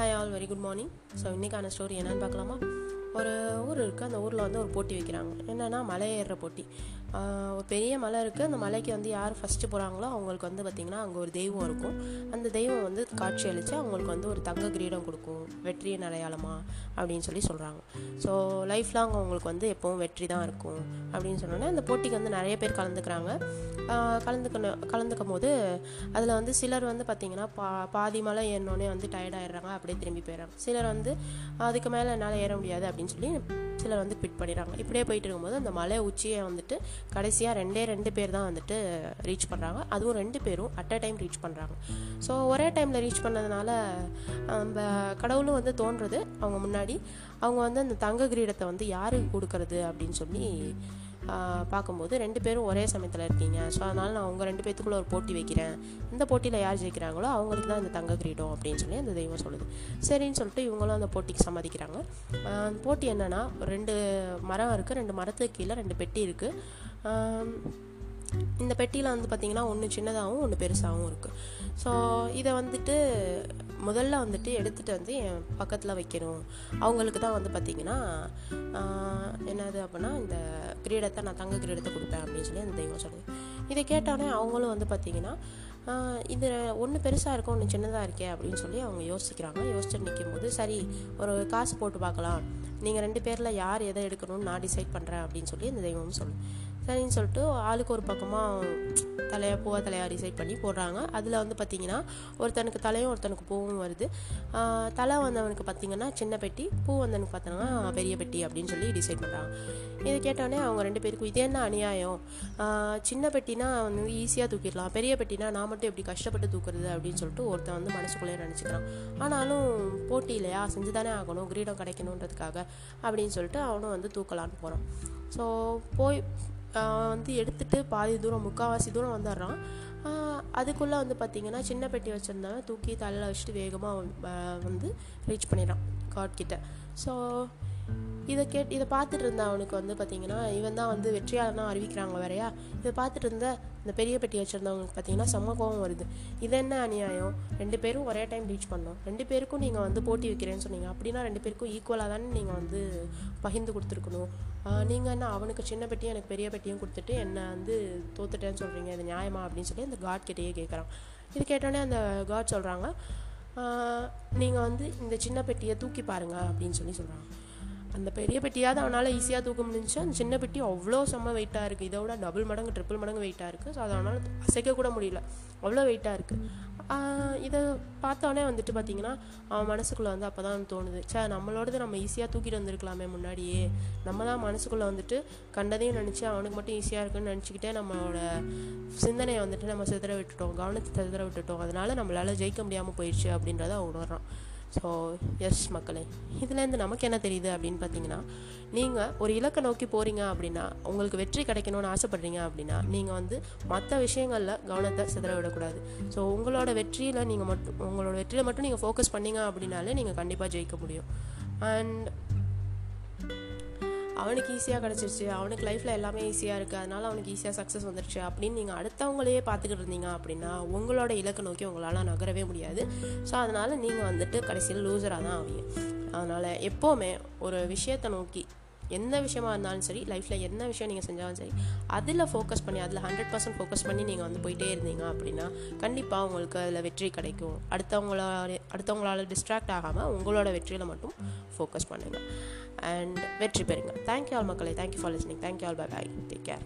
Hi all very good morning so இன்றைக்கான story என்னென்னு பார்க்கலாமா? ஒரு ஊர் இருக்குது அந்த ஊரில் வந்து ஒரு போட்டி வைக்கிறாங்க. என்னென்னா மலை ஏறுற போட்டி. ஒரு பெரிய மலை இருக்குது அந்த மலைக்கு வந்து யார் ஃபஸ்ட்டு போகிறாங்களோ அவங்களுக்கு வந்து பார்த்திங்கன்னா அங்கே ஒரு தெய்வம் இருக்கும். அந்த தெய்வம் வந்து காட்சி அளித்து அவங்களுக்கு வந்து ஒரு தங்க கிரீடம் கொடுக்கும். வெற்றியின் அடையாளமா அப்படின்னு சொல்லி சொல்கிறாங்க ஸோ லைஃப் லாங் அவங்களுக்கு வந்து எப்போவும் வெற்றி தான் இருக்கும் அப்படின்னு சொன்னோன்னே அந்த போட்டிக்கு வந்து நிறைய பேர் கலந்துக்கிறாங்க. கலந்துக்கணும் கலந்துக்கும் போது அதில் வந்து சிலர் வந்து பார்த்திங்கன்னா பா பாதி மலை ஏறினோடனே வந்து டயர்ட் ஆயிடுறாங்க அப்படியே திரும்பி போயிடுறாங்க. சிலர் வந்து அதுக்கு மேலே என்னால் ஏற முடியாது அப்படின்னு சொல்லி சிலர் வந்து பிட் பண்ணிடுறாங்க. இப்படியே போயிட்டு இருக்கும்போது அந்த மலை உச்சியை வந்துட்டு கடைசியாக ரெண்டே ரெண்டு பேர் தான் வந்துட்டு ரீச் பண்ணுறாங்க அதுவும் ரெண்டு பேரும் அட் அ டைம் ரீச் பண்ணுறாங்க ஸோ ஒரே டைமில் ரீச் பண்ணதுனால நம்ம கடவுளும் வந்து தோன்றது அவங்க முன்னாடி. அவங்க வந்து அந்த தங்க கிரீடத்தை வந்து யாருக்கு கொடுக்கறது அப்படின்னு சொல்லி பார்க்கும்போது ரெண்டு பேரும் ஒரே சமயத்தில் இருக்கீங்க. ஸோ அதனால் நான் உங்கள் ரெண்டு பேத்துக்குள்ளே ஒரு போட்டி வைக்கிறேன். இந்த போட்டியில் யார் ஜெயிக்கிறாங்களோ அவங்களுக்கு தான் இந்த தங்க கிரீடம் அப்படின்னு சொல்லி அந்த தெய்வம் சொல்லுது. சரின்னு சொல்லிட்டு இவங்களும் அந்த போட்டிக்கு சம்மதிக்கிறாங்க. அந்த போட்டி என்னென்னா ரெண்டு மரம் இருக்குது ரெண்டு மரத்துக்கு கீழே ரெண்டு பெட்டி இருக்குது இந்த பெட்டியில் வந்து பார்த்திங்கன்னா ஒன்று சின்னதாகவும் ஒன்று பெருசாகவும் இருக்குது ஸோ இதை வந்துட்டு முதல்ல வந்துட்டு எடுத்துகிட்டு வந்து என் பக்கத்தில் வைக்கணும். அவங்களுக்கு தான் வந்து பார்த்திங்கன்னா என்னது அப்படின்னா இந்த கிரீடத்தை நான் தங்க கிரீடத்தை கொடுப்பேன் அப்படின்னு சொல்லி அந்த தெய்வம் சொல்லுது. இதை கேட்டோடனே அவங்களும் வந்து பார்த்திங்கன்னா இது ஒன்று பெருசாக இருக்கும் ஒன்று சின்னதாக இருக்கே அப்படின்னு சொல்லி அவங்க யோசிக்கிறாங்க. யோசிச்சுட்டு நிற்கும் போது சரி ஒரு காசு போட்டு பார்க்கலாம். நீங்கள் ரெண்டு பேரில் யார் எதை எடுக்கணும்னு நான் டிசைட் பண்ணுறேன் அப்படின்னு சொல்லி அந்த தெய்வம் சொல்லும் சரின்னு சொல்லிட்டு ஆளுக்கு ஒரு பக்கமாக தலையை பூவாக தலையாக டிசைட் பண்ணி போடுறாங்க. அதில் வந்து பார்த்திங்கன்னா ஒருத்தனுக்கு தலையும் ஒருத்தனுக்கு பூவும் வருது. தலை வந்தவனுக்கு பார்த்திங்கன்னா சின்ன பெட்டி பூ வந்தவனுக்கு பார்த்தோன்னா பெரிய பெட்டி அப்படின்னு சொல்லி டிசைட் பண்ணுறாங்க இது கேட்டோடனே அவங்க ரெண்டு பேருக்கும் இது என்ன அநியாயம்? சின்ன பெட்டினா வந்து ஈஸியாக தூக்கிடலாம். பெரிய பெட்டினா நான் மட்டும் எப்படி கஷ்டப்பட்டு தூக்குறது? அப்படின்னு சொல்லிட்டு ஒருத்தன் வந்து மனசுக்குள்ளேயே நினச்சிக்கிறான். ஆனாலும் போட்டி இல்லையா? செஞ்சு தானே ஆகணும். கிரீடம் கிடைக்கணுன்றதுக்காக அப்படின்னு சொல்லிட்டு அவனும் வந்து தூக்கலான்னு போகிறான் ஸோ போய் வந்து எடுத்துட்டு பாதி தூரம் முக்கால்வாசி தூரம் வந்துடுறான். அதுக்குள்ளே வந்து பார்த்திங்கன்னா சின்ன பெட்டி வச்சுருந்தவன் தூக்கி தலையில் வச்சுட்டு வேகமாக வந்து ரீச் பண்ணிடுறான். கார்ட் கிட்ட. ஸோ இதை கேட் இதை பார்த்துட்டு இருந்த அவனுக்கு வந்து பார்த்தீங்கன்னா இவன் தான் வந்து வெற்றியாளனா அறிவிக்கிறாங்க வேறையா? இதை பார்த்துட்டு இருந்த இந்த பெரிய பெட்டி வச்சுருந்தவங்களுக்கு பார்த்தீங்கன்னா செம்ம கோவம் வருது. இது என்ன அநியாயம்? ரெண்டு பேரும் ஒரே டைம் ரீச் பண்ணோம். ரெண்டு பேருக்கும் நீங்கள் வந்து போட்டி வைக்கிறேன்னு சொன்னீங்க. அப்படின்னா ரெண்டு பேருக்கும் ஈக்குவலாக தானே நீங்கள் வந்து பகிர்ந்து கொடுத்துருக்கணும். நீங்கள் என்ன அவனுக்கு சின்ன பெட்டியும் எனக்கு பெரிய பெட்டியும் கொடுத்துட்டு என்னை வந்து தோத்துட்டேன்னு சொல்கிறீங்க இது நியாயமா? அப்படின்னு சொல்லி அந்த காட் கிட்டேயே கேட்குறான். இது கேட்டோடனே அந்த காட் சொல்கிறாங்க நீங்கள் வந்து இந்த சின்ன பெட்டியை தூக்கி பாருங்க அப்படின்னு சொல்லி சொல்கிறாங்க அந்த பெரிய பெட்டியாவது அவனால் ஈஸியாக தூக்க முடிஞ்சுச்சு. அந்த சின்ன பெட்டி அவ்வளோ செம்ம வெயிட்டாக இருக்குது இதை விட டபுள் மடங்கு ட்ரிபிள் மடங்கு வெயிட்டாக இருக்குது ஸோ அதை அவனால் அசைக்கக்கூட முடியல. அவ்வளோ வெயிட்டாக இருக்குது இதை பார்த்தோன்னே வந்துட்டு பார்த்தீங்கன்னா அவன் மனசுக்குள்ளே வந்து அப்போ தான் தோணுது. சே நம்மளோடது நம்ம ஈஸியாக தூக்கிட்டு வந்திருக்கலாமே முன்னாடியே. நம்ம தான் மனசுக்குள்ளே வந்துட்டு கண்டதையும் நினச்சி அவனுக்கு மட்டும் ஈஸியாக இருக்குன்னு நினச்சிக்கிட்டே நம்மளோட சிந்தனையை வந்துட்டு நம்ம சிதற விட்டுட்டோம். கவனத்தை சிதற விட்டுட்டோம். அதனால் நம்மளால் ஜெயிக்க முடியாமல் போயிடுச்சு அப்படின்றத உணர்றான். ஸோ எஸ் மக்களே. இதுலேருந்து நமக்கு என்ன தெரியுது அப்படின்னு பார்த்தீங்கன்னா நீங்கள் ஒரு இலக்கை நோக்கி போகிறீங்க அப்படின்னா உங்களுக்கு வெற்றி கிடைக்கணும்னு ஆசைப்படுறீங்க அப்படின்னா நீங்கள் வந்து மற்ற விஷயங்களில் கவனத்தை சிதற விடக்கூடாது. ஸோ உங்களோட வெற்றியில் நீங்கள் மட்டும் உங்களோட வெற்றியில் மட்டும் நீங்கள் ஃபோக்கஸ் பண்ணீங்க அப்படின்னாலே நீங்கள் கண்டிப்பாக ஜெயிக்க முடியும். அண்ட் அவனுக்கு ஈஸியாக கிடச்சிருச்சு. அவனுக்கு லைஃப்பில் எல்லாமே ஈஸியாக இருக்குது அதனால் அவனுக்கு ஈஸியாக சக்ஸஸ் வந்துருச்சு. அப்படின்னு நீங்கள் அடுத்தவங்களையே பார்த்துக்கிட்டு இருந்தீங்க அப்படின்னா உங்களோட இலக்கை நோக்கி உங்களால் நகரவே முடியாது. ஸோ அதனால் நீங்கள் வந்துட்டு கடைசியில் லூசராக தான் ஆவீங்க. அதனால் எப்போவுமே ஒரு விஷயத்தை நோக்கி எந்த விஷயமா இருந்தாலும் சரி லைஃப்பில் என்ன விஷயம் நீங்கள் செஞ்சாலும் சரி அதில் ஃபோக்கஸ் பண்ணி அதில் ஹண்ட்ரட் பர்சன்ட் ஃபோக்கஸ் பண்ணி நீங்கள் வந்து போயிட்டே இருந்தீங்க அப்படின்னா கண்டிப்பாக உங்களுக்கு அதில் வெற்றி கிடைக்கும். அடுத்தவங்களால அடுத்தவங்களால் டிஸ்ட்ராக்ட் ஆகாமல் உங்களோட வெற்றியில் மட்டும் ஃபோக்கஸ் பண்ணுங்கள் அண்ட் வெற்றி பெறுங்க தேங்க்யூ ஆல் மக்களே. Thank you for listening thank you all bye bye take care